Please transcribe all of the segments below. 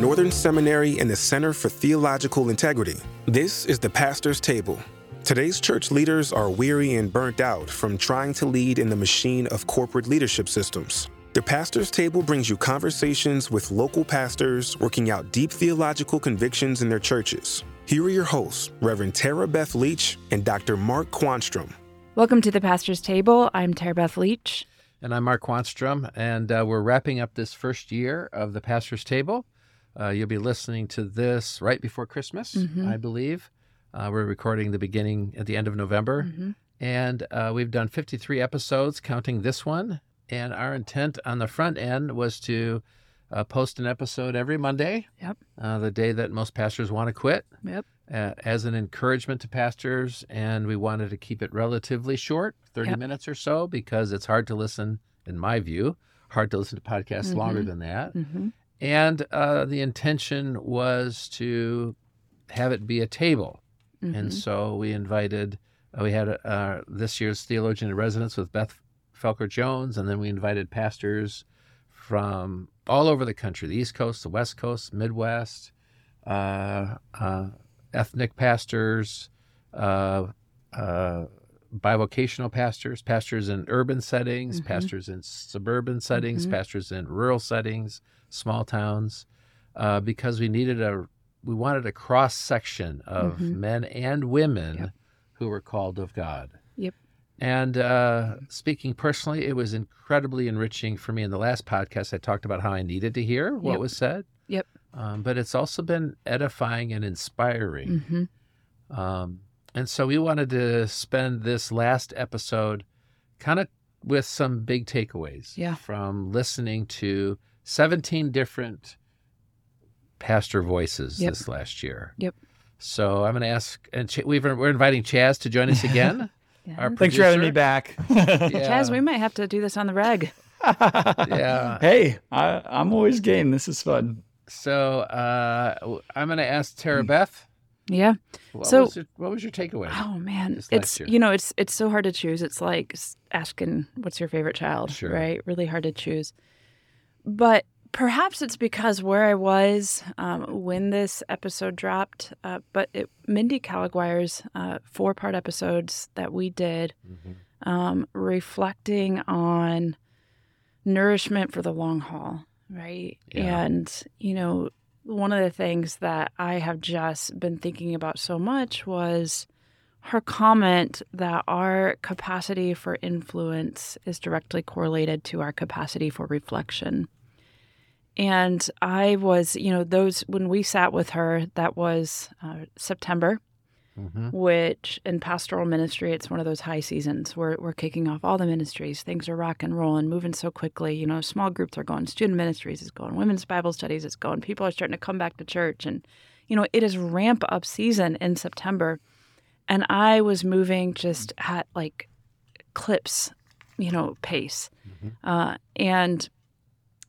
Northern Seminary and the Center for Theological Integrity. This is the Pastor's Table. Today's church leaders are weary and burnt out from trying to lead in the machine of corporate leadership systems. The Pastor's Table brings you conversations with local pastors working out deep theological convictions in their churches. Here are your hosts, Reverend Tara Beth Leach and Dr. Mark Quanstrom. Welcome to the Pastor's Table. I'm Tara Beth Leach. And I'm Mark Quanstrom, and uh, we're wrapping up this first year of the Pastor's Table. Uh, you'll be listening to this right before Christmas, Mhm. I believe. Uh, we're recording the beginning at the end of November, Mhm. and uh, we've done 53 episodes, counting this one. And our intent on the front end was to uh, post an episode every Monday, Yep. uh, the day that most pastors want to quit, Yep. uh, as an encouragement to pastors. And we wanted to keep it relatively short, 30 Yep. minutes or so, because it's hard to listen, in my view, hard to listen to podcasts longer Mhm. than that. hmm And uh, the intention was to have it be a table. Mm-hmm. And so we invited, uh, we had uh, this year's theologian in residence with Beth Felker Jones, and then we invited pastors from all over the country the East Coast, the West Coast, Midwest, uh, uh, ethnic pastors, uh, uh, bivocational pastors, pastors in urban settings, Mhm. pastors in suburban settings, Mhm. pastors in rural settings, small towns, uh, because we needed a we wanted a cross section of Mhm. men and women Yep. who were called of God. Yep. And uh, speaking personally, it was incredibly enriching for me. In the last podcast, I talked about how I needed to hear what Yep. was said. Yep. Um, but it's also been edifying and inspiring. hmm Um, and so we wanted to spend this last episode kind of with some big takeaways Yeah. from listening to 17 different pastor voices Yep. this last year. Yep. So I'm going to ask, and Ch- we've, we're inviting Chaz to join us again. Yeah. Our Thanks for having me producer. back. Chaz, we might have to do this on the reg. Yeah. Hey, I, I'm always game. This is fun. So uh, w- I'm going to ask Tara Beth. Yeah. What, So- was your, what was your takeaway? Oh man, it's year. you know it's it's so hard to choose. It's like asking what's your favorite child, Sure. right? Really hard to choose. But perhaps it's because where I was um, when this episode dropped. Uh, but it, Mindy Caliguire's uh, four part episodes that we did, Mhm. um, reflecting on nourishment for the long haul, right? Yeah. And you know, one of the things that I have just been thinking about so much was her comment that our capacity for influence is directly correlated to our capacity for reflection. And I was, you know, those when we sat with her, that was uh, September, Mhm. which in pastoral ministry, it's one of those high seasons where we're kicking off all the ministries. Things are rock and rolling, moving so quickly. You know, small groups are going, student ministries is going, women's Bible studies is going. People are starting to come back to church. And, you know, it is ramp up season in September. And I was moving just at like clips, you know, pace. Mhm. Uh, and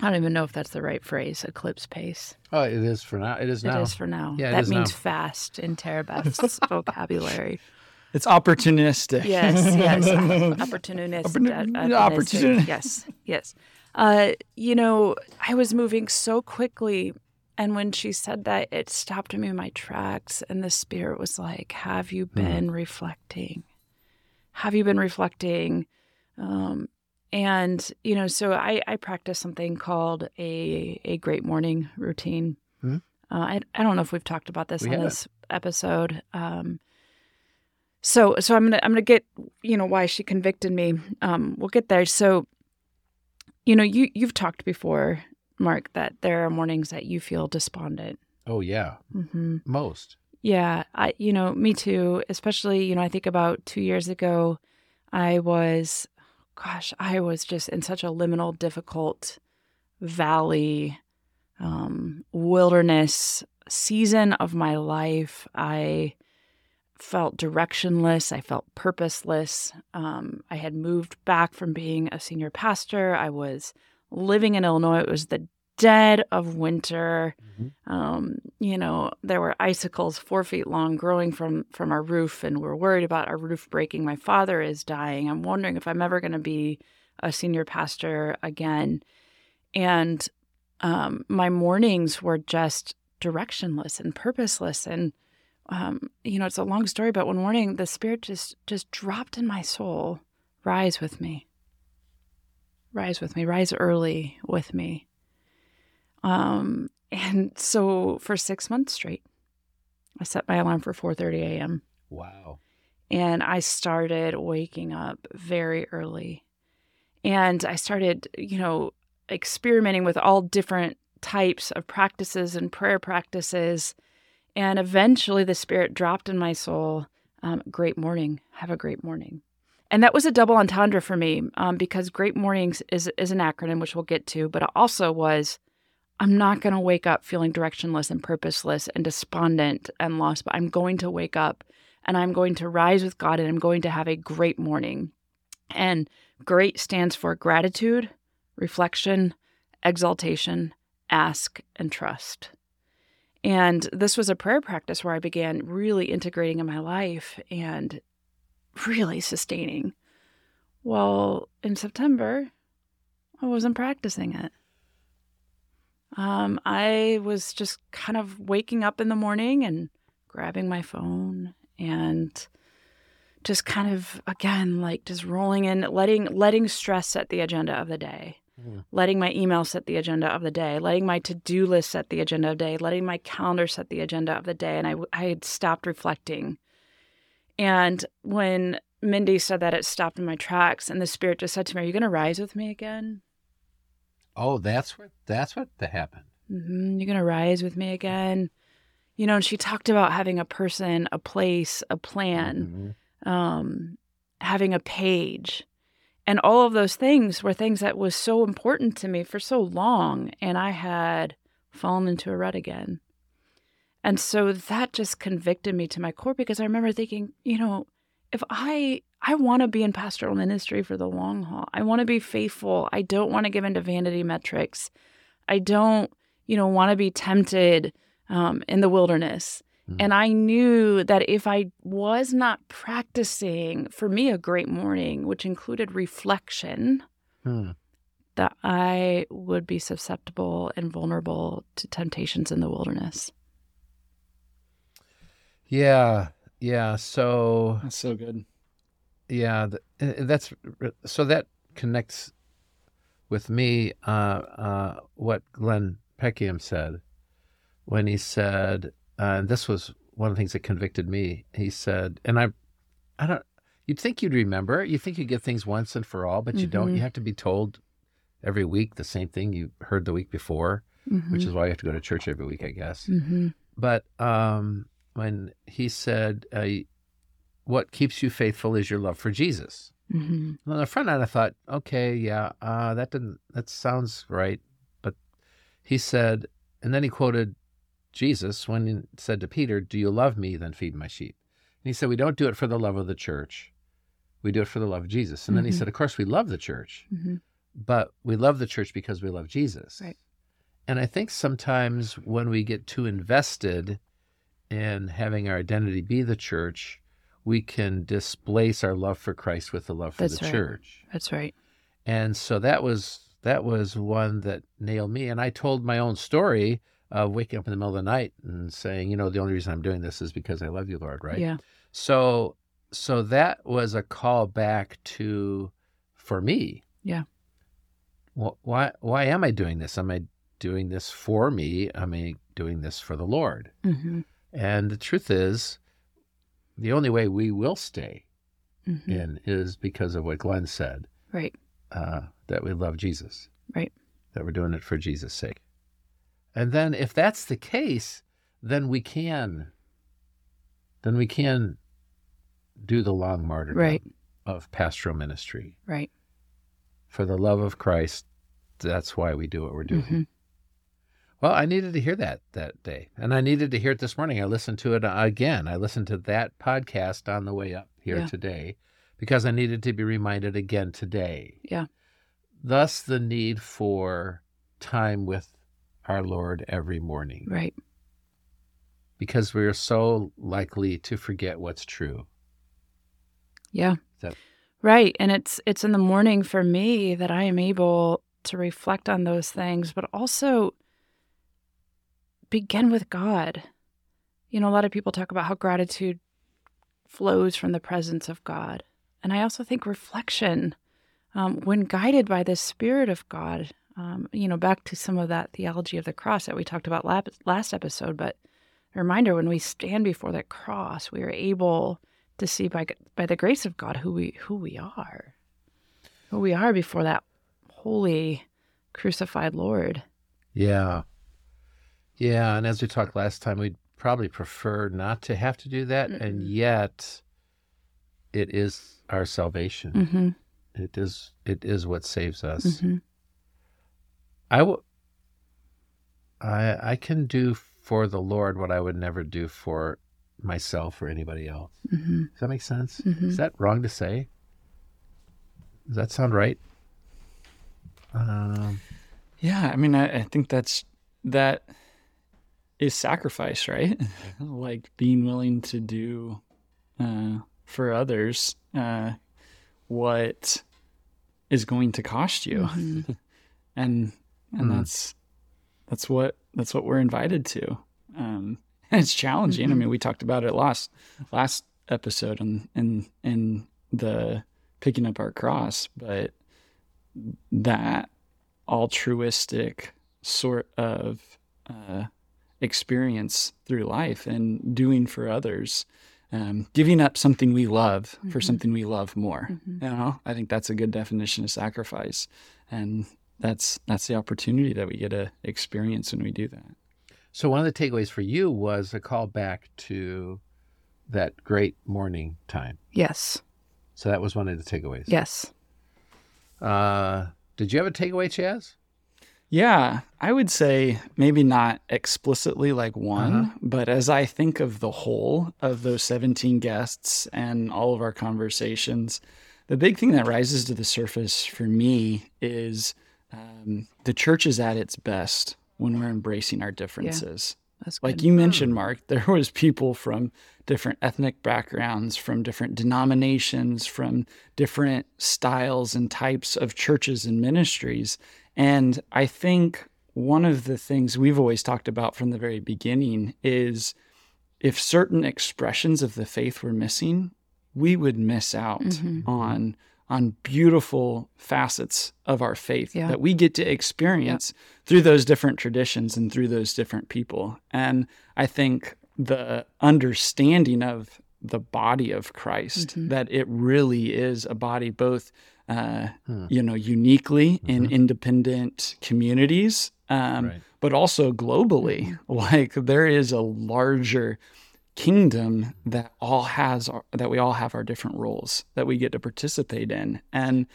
I don't even know if that's the right phrase, eclipse pace. Oh, it is for now. It is now. is for now. Yeah, it that is means now. fast in Tara Beth's vocabulary. It's opportunistic. Yes, yes. Opportunist. Opportun- opportunistic. Yes, yes. Uh, you know, I was moving so quickly. And when she said that, it stopped me in my tracks. And the spirit was like, Have you been reflecting? Have you been reflecting? Um, and, you know, so I, I practice something called a, a great morning routine. Hmm. Uh, I, I don't know if we've talked about this We on this episode. Um, so so I'm gonna I'm gonna get you know why she convicted me. Um, we'll get there. So, you know, you you've talked before, Mark, that there are mornings that you feel despondent. Oh, yeah. mm-hmm. Most. Yeah, I you know me too. Especially you know I think about two years ago, I was, gosh, I was just in such a liminal, difficult valley, um, wilderness season of my life. I felt directionless. I felt purposeless. Um, I had moved back from being a senior pastor. I was living in Illinois. It was the dead of winter. Um, you know, there were icicles four feet long growing from from our roof, and we're worried about our roof breaking. My father is dying. I'm wondering if I'm ever going to be a senior pastor again. And um, my mornings were just directionless and purposeless. And, um, you know, it's a long story, but one morning the Spirit just, just dropped in my soul rise with me. Rise with me, rise early with me. Um, and so for six months straight, I set my alarm for 4:30 a.m. Wow. and I started waking up very early. And I started, you know, experimenting with all different types of practices and prayer practices. And eventually the Spirit dropped in my soul um, great morning, have a great morning. And that was a double entendre for me um, because Great Mornings is, is an acronym, which we'll get to, but it also was I'm not going to wake up feeling directionless and purposeless and despondent and lost, but I'm going to wake up and I'm going to rise with God and I'm going to have a great morning. And great stands for gratitude, reflection, exaltation, ask, and trust. And this was a prayer practice where I began really integrating in my life and really sustaining. Well, in September, I wasn't practicing it. Um, I was just kind of waking up in the morning and grabbing my phone and just kind of again like just rolling in letting letting stress set the agenda of the day Mm. letting my email set the agenda of the day letting my to-do list set the agenda of the day letting my calendar set the agenda of the day and i, I had stopped reflecting and when mindy said that it stopped in my tracks and the spirit just said to me are you going to rise with me again Oh, that's what that's what happened. hmm You're going to rise with me again. You know, and she talked about having a person, a place, a plan, Mhm. um, having a page. And all of those things were things that was so important to me for so long. And I had fallen into a rut again. And so that just convicted me to my core because I remember thinking, you know, if I I want to be in pastoral ministry for the long haul. I want to be faithful. I don't want to give into vanity metrics. I don't, you know, want to be tempted um, in the wilderness. Mhm. And I knew that if I was not practicing for me a great morning, which included reflection, Hmm. that I would be susceptible and vulnerable to temptations in the wilderness. Yeah, yeah. So That's so good. Yeah, th- uh, that's so that connects with me. Uh, uh, what Glenn Packiam said when he said, uh, and this was one of the things that convicted me. He said, and I, I don't. You'd think you'd remember. You think you get things once and for all, but you don't. Mhm. You have to be told every week the same thing you heard the week before, which is why you have to go to church every week, I guess. mm-hmm. But um, when he said, uh, "What keeps you faithful is your love for Jesus," Mm-hmm. on the front end, I thought, "Okay, yeah, uh, that didn't that sounds right." But he said, and then he quoted Jesus when he said to Peter, "Do you love me? Then feed my sheep." And he said, "We don't do it for the love of the church; we do it for the love of Jesus." And then he Mhm. said, "Of course, we love the church, Mm-hmm. but we love the church because we love Jesus." Right. And I think sometimes when we get too invested in having our identity be the church, we can displace our love for Christ with the love for That's the right. church. That's right. And so that was that was one that nailed me. And I told my own story of waking up in the middle of the night and saying, you know, the only reason I'm doing this is because I love you, Lord, right? Yeah. So so that was a call back to for me. Yeah. Wh- Why why am I doing this? Am I doing this for me? Am I doing this for the Lord? Mm-hmm. And the truth is, the only way we will stay Mm-hmm. in is because of what Glenn said Right. uh, that we love Jesus. Right. That we're doing it for Jesus' sake. And then, if that's the case, then we can, then we can do the long martyrdom Right. of pastoral ministry Right. for the love of Christ. That's why we do what we're doing. Mhm. Well, I needed to hear that that day, and I needed to hear it this morning. I listened to it uh, again. I listened to that podcast on the way up here Yeah. today because I needed to be reminded again today. Yeah. Thus, the need for time with our Lord every morning Right. because we're so likely to forget what's true. Yeah. That- Right. And it's it's in the morning for me that I am able to reflect on those things, but also begin with God. You know, a lot of people talk about how gratitude flows from the presence of God. And I also think reflection, um, when guided by the Spirit of God, um, you know, back to some of that theology of the cross that we talked about last episode, but a reminder when we stand before that cross, we are able to see by by the grace of God who we who we are, who we are before that holy crucified Lord. Yeah, yeah, and as we talked last time, we'd probably prefer not to have to do that, mm and yet it is our salvation. Mm-hmm. It is it is what saves us. Mm-hmm. I will. I I can do for the Lord what I would never do for myself or anybody else. Mm-hmm. Does that make sense? Mm-hmm. Is that wrong to say? Does that sound right? Um, yeah, I mean, I, I think that's that is sacrifice, right? like being willing to do uh, for others uh, what is going to cost you, mm-hmm. and and mm. that's that's what that's what we're invited to. Um, and it's challenging. Mm-hmm. I mean, we talked about it last last episode and in, in in the picking up our cross, but that altruistic sort of uh, experience through life and doing for others, um, giving up something we love mm-hmm. for something we love more. Mm-hmm. You know, I think that's a good definition of sacrifice, and that's that's the opportunity that we get to experience when we do that. So one of the takeaways for you was a call back to that great morning time. Yes. So that was one of the takeaways. Yes. Uh, did you have a takeaway, Chaz? Yeah, I would say maybe not explicitly like one, uh-huh. but as I think of the whole of those 17 guests and all of our conversations, the big thing that rises to the surface for me is um, the church is at its best when we're embracing our differences. Yeah, like you mentioned, Mark, there was people from different ethnic backgrounds, from different denominations, from different styles and types of churches and ministries. And I think one of the things we've always talked about from the very beginning is if certain expressions of the faith were missing, we would miss out mm-hmm. on on beautiful facets of our faith yeah. that we get to experience yeah. through those different traditions and through those different people. And I think the understanding of the body of Christ, mm-hmm. that it really is a body both, uh, hmm. you know, uniquely mm-hmm. in independent communities, um, right. but also globally. Mm-hmm. Like there is a larger kingdom that all has our, that we all have our different roles that we get to participate in and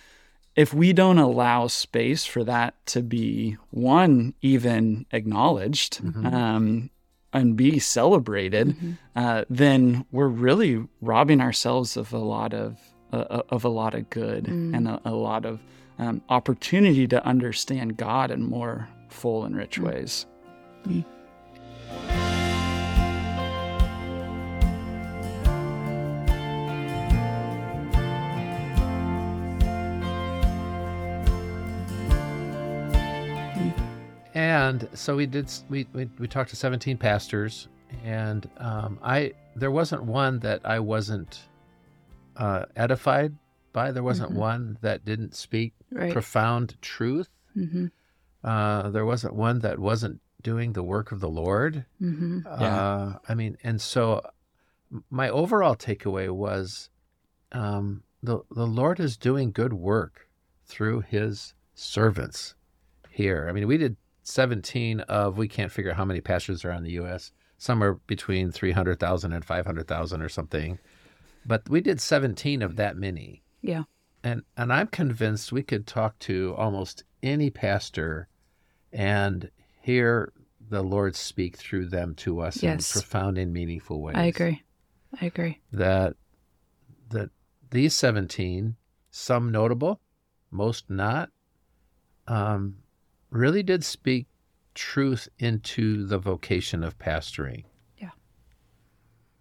if we don't allow space for that to be one even acknowledged mm-hmm. um, and be celebrated mm-hmm. uh, then we're really robbing ourselves of a lot of uh, of a lot of good mm. and a, a, lot of um, opportunity to understand God in more full and rich mm. ways. Mm. and so we did we, we, we talked to 17 pastors and um, i there wasn't one that i wasn't uh, edified by there wasn't mm-hmm. one that didn't speak right. profound truth mm-hmm. uh, there wasn't one that wasn't doing the work of the lord mm-hmm. yeah. Uh, i mean and so my overall takeaway was um, the, the lord is doing good work through his servants here i mean we did 17 of we can't figure out how many pastors are in the U.S. Somewhere between 300,000 and 500,000 or something. But we did 17 of that many. Yeah. And and I'm convinced we could talk to almost any pastor and hear the Lord speak through them to us yes. in profound and meaningful ways. I agree. I agree. That that these 17, some notable, most not, um, really did speak truth into the vocation of pastoring. Yeah.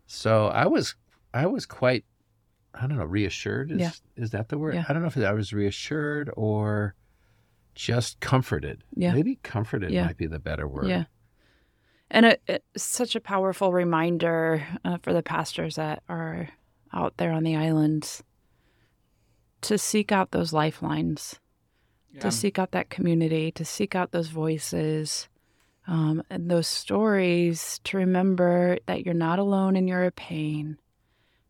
So I was I was quite I don't know reassured is yeah. is that the word? Yeah. I don't know if I was reassured or just comforted. Yeah. Maybe comforted Yeah. might be the better word. Yeah. And it, it's such a powerful reminder uh, for the pastors that are out there on the islands to seek out those lifelines, to seek out that community, to seek out those voices um, and those stories, to remember that you're not alone in your pain,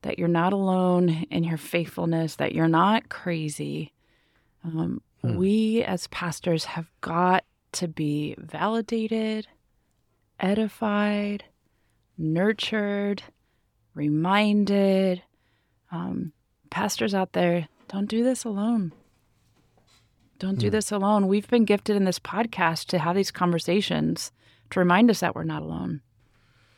that you're not alone in your faithfulness, that you're not crazy. Um, Hmm. We as pastors have got to be validated, edified, nurtured, reminded. Um, pastors out there, don't do this alone. Don't do Hmm. this alone. We've been gifted in this podcast to have these conversations to remind us that we're not alone.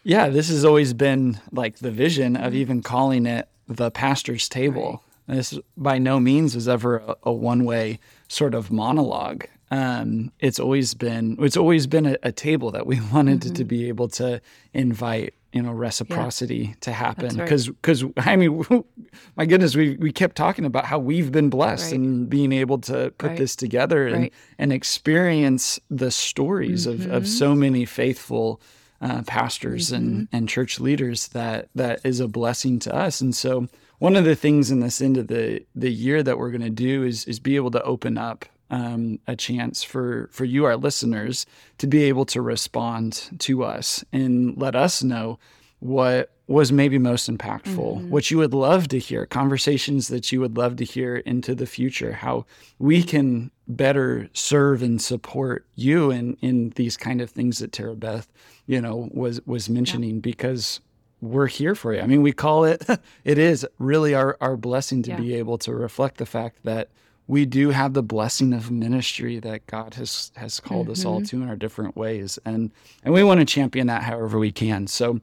Yeah, this has always been like the vision of Mm-hmm. even calling it the pastor's table. This by no means was ever a, a one-way sort of monologue. Um, it's always been it's always been a, a table that we wanted to, to Mm-hmm. be able to invite you know reciprocity to happen right. because because I mean my goodness we we kept talking about how we've been blessed Right. and being able to put Right. this together and Right. and experience the stories Mm-hmm. of so many faithful uh, pastors and, and church leaders that that is a blessing to us. And so one of the things in this end of the the year that we're going to do is is be able to open up um, a chance for for you, our listeners, to be able to respond to us and let us know what was maybe most impactful, what you would love to hear, conversations that you would love to hear into the future, how we can better serve and support you in in these kind of things that Tara Beth, you know, was was mentioning because we're here for you. I mean, we call it it is really our our blessing to Yeah. be able to reflect the fact that we do have the blessing of ministry that God has has called us all mm-hmm. to in our different ways and and we want to champion that however we can. So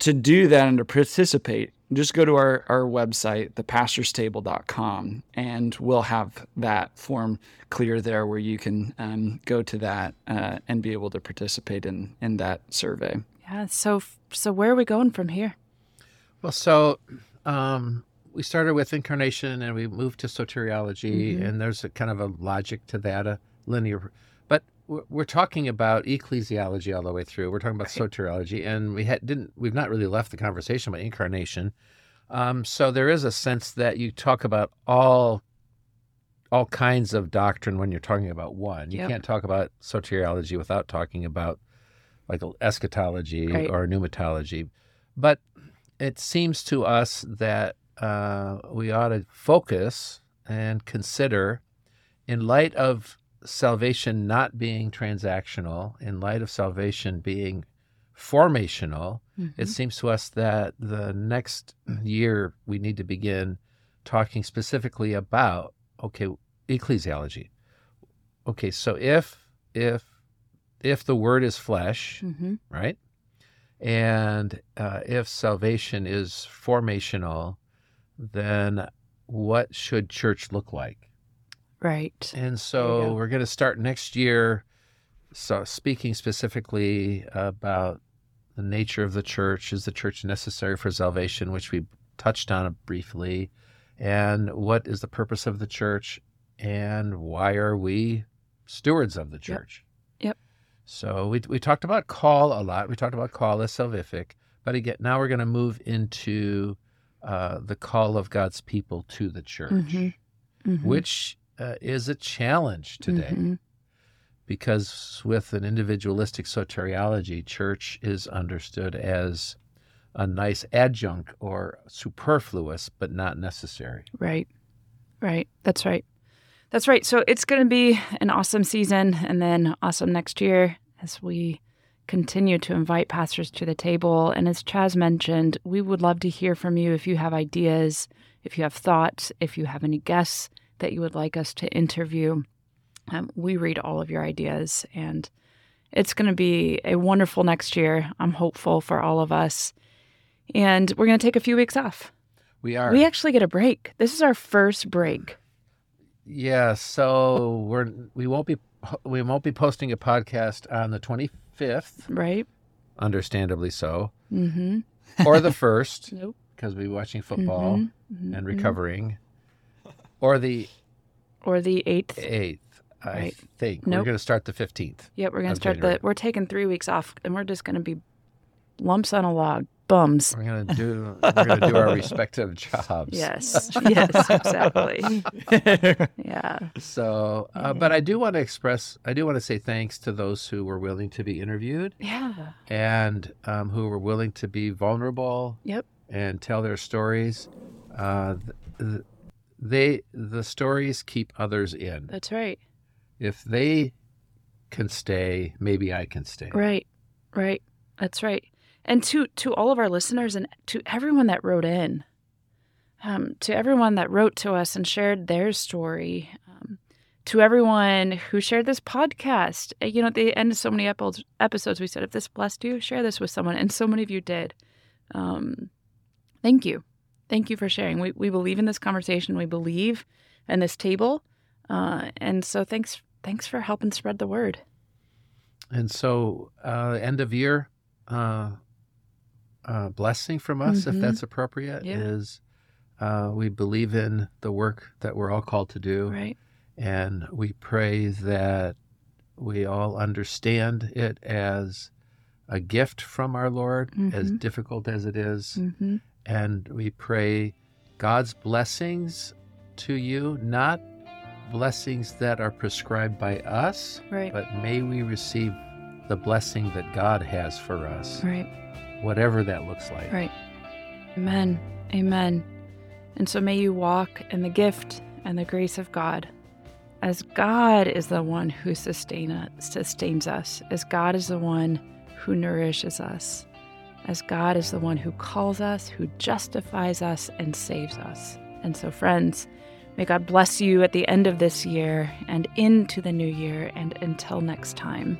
to do that and to participate, just go to our, our website, thepastorstable.com, and we'll have that form clear there where you can um, go to that uh, and be able to participate in, in that survey. Yeah. So, so where are we going from here? Well, so um, we started with incarnation and we moved to soteriology, Mm-hmm. and there's a kind of a logic to that, a linear. We're talking about ecclesiology all the way through. We're talking about soteriology, and we had, didn't. We've not really left the conversation about incarnation. Um, so there is a sense that you talk about all all kinds of doctrine when you're talking about one. You Yep. can't talk about soteriology without talking about like eschatology Right. or pneumatology. But it seems to us that uh, we ought to focus and consider, in light of salvation not being transactional, in light of salvation being formational, it seems to us that the next year we need to begin talking specifically about okay ecclesiology. Okay, so if if if the word is flesh, Mm-hmm. right? And uh, if salvation is formational, then what should church look like? Right. And so go. we're going to start next year. So speaking specifically about the nature of the church, is the church necessary for salvation, which we touched on briefly, and what is the purpose of the church, and why are we stewards of the church? Yep. So we we talked about call a lot. We talked about call as salvific, but again, now we're going to move into uh, the call of God's people to the church Mhm. Mhm. which uh, is a challenge today Mhm. because with an individualistic soteriology, church is understood as a nice adjunct or superfluous, but not necessary. Right. Right. That's right. That's right. So it's going to be an awesome season and then awesome next year as we continue to invite pastors to the table. And as Chaz mentioned, we would love to hear from you if you have ideas, if you have thoughts, if you have any guests that you would like us to interview. Um, we read all of your ideas and it's going to be a wonderful next year. I'm hopeful for all of us. And we're going to take a few weeks off. We are. We actually get a break. This is our first break. yeah, so we're we won't be we won't be posting a podcast on the 25th, right? understandably so, Mm-hmm. or the 1st Nope. because we'll be watching football Mhm. and recovering, or the Or the eighth. 8th. I Right. think. We're going to start the 15th. Yep, we're gonna start January. the. We're taking three weeks off, and we're just gonna be lumps on a log, bums. We're going to do we're going to do our respective jobs. Yes, yes, exactly. Yeah, So, uh, but I do want to express, I do want to say thanks to those who were willing to be interviewed yeah, and um, who were willing to be vulnerable yep, and tell their stories. Uh, th- th- they the stories keep others in. that's right. If they can stay, maybe I can stay. Right, right. That's right. And to to all of our listeners and to everyone that wrote in, um, to everyone that wrote to us and shared their story, um, to everyone who shared this podcast. Uh, You know, at the end of so many epi- episodes, we said, if this blessed you, share this with someone, and so many of you did. Um, thank you, thank you for sharing. We we believe in this conversation. We believe in this table, uh, and so thanks thanks for helping spread the word. And so, uh, end of year uh, uh, blessing from us, if Mhm. that's appropriate, Yeah. is uh, we believe in the work that we're all called to do. Right. And we pray that we all understand it as a gift from our Lord, as Mhm. difficult as it is. Mm-hmm. And we pray God's blessings to you, not blessings that are prescribed by us, Right. but may we receive the blessing that God has for us, Right. whatever that looks like. Right. Amen. Amen. And so may you walk in the gift and the grace of God. As God is the one who sustain us, sustains us, as God is the one who nourishes us, as God is the one who calls us, who justifies us, and saves us. And so, friends, may God bless you at the end of this year and into the new year. And until next time.